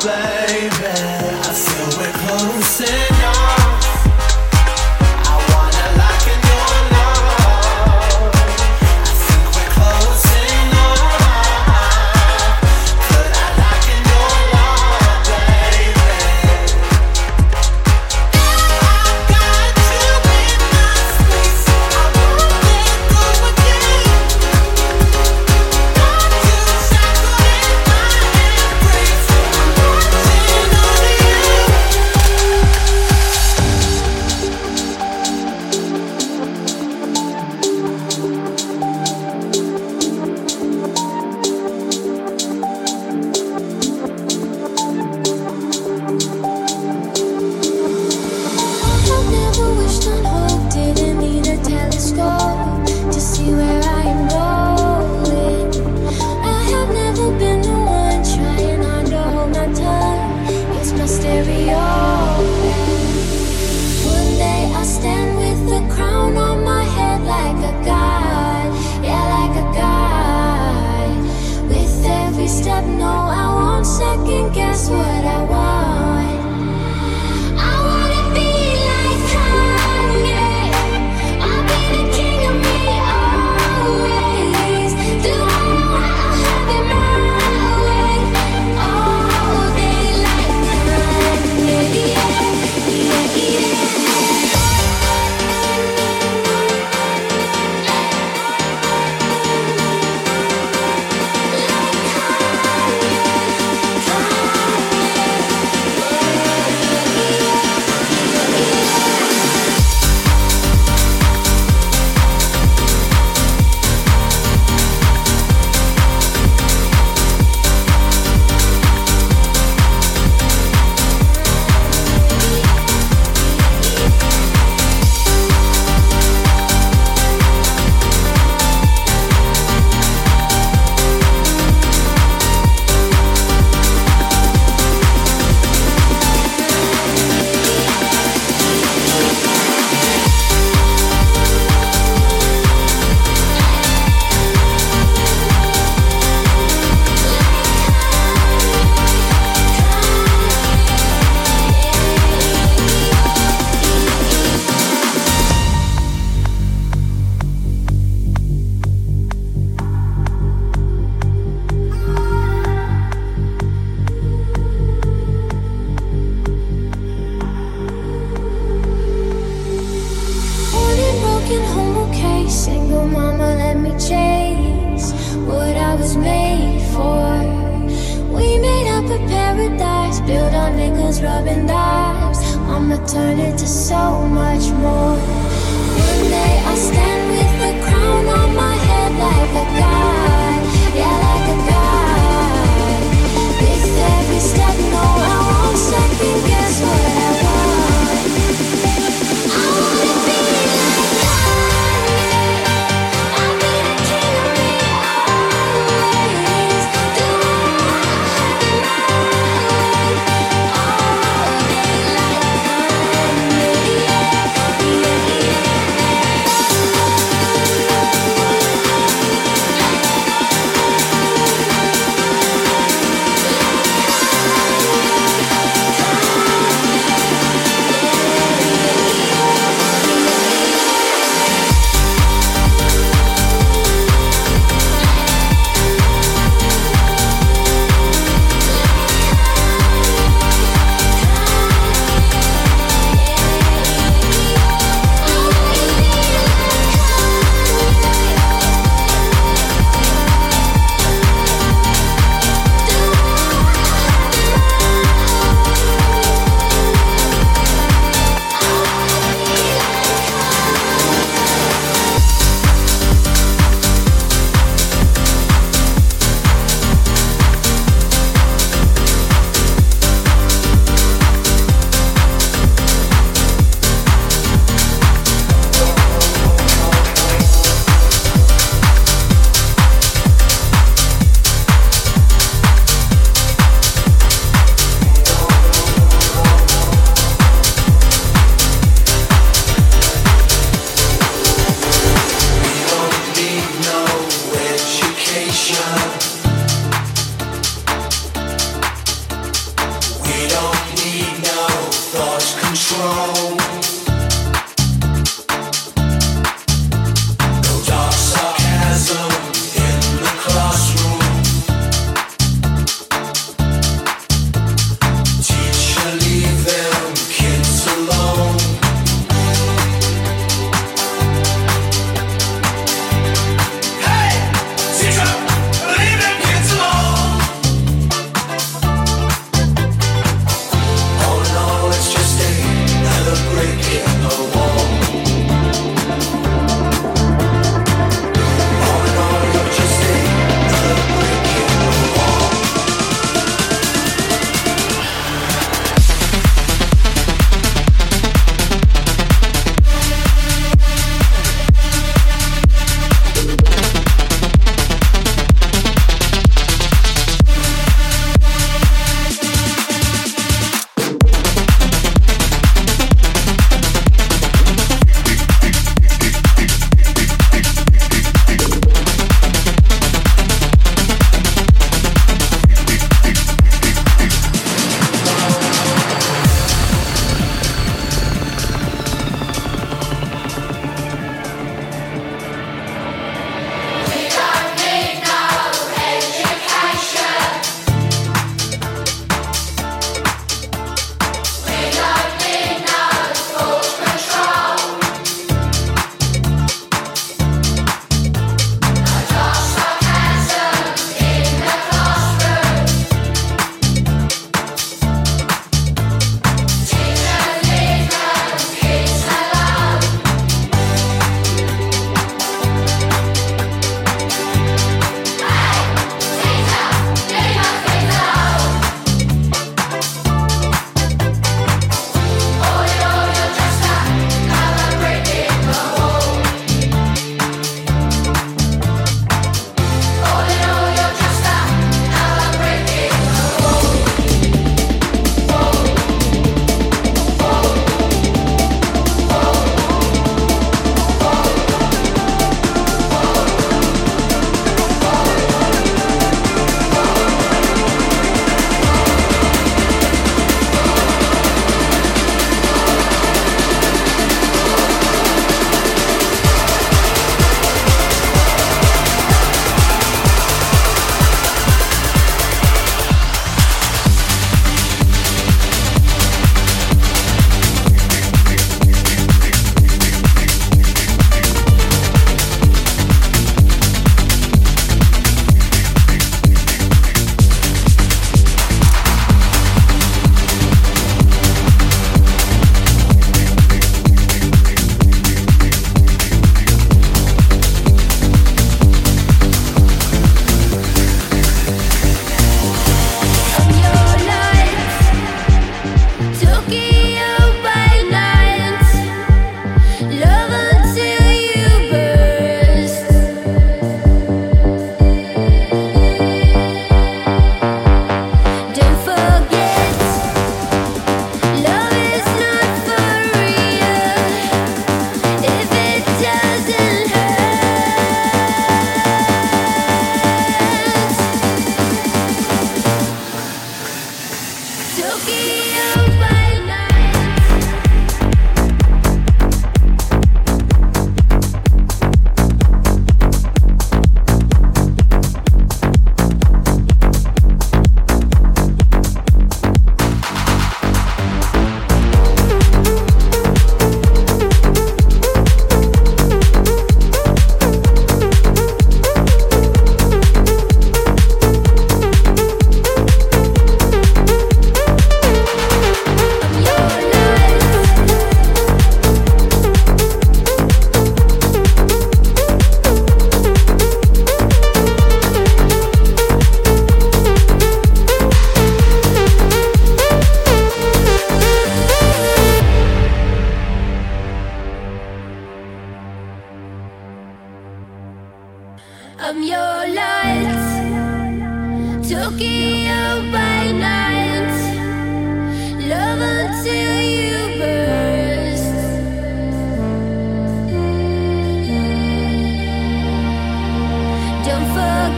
嘴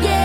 Why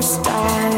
first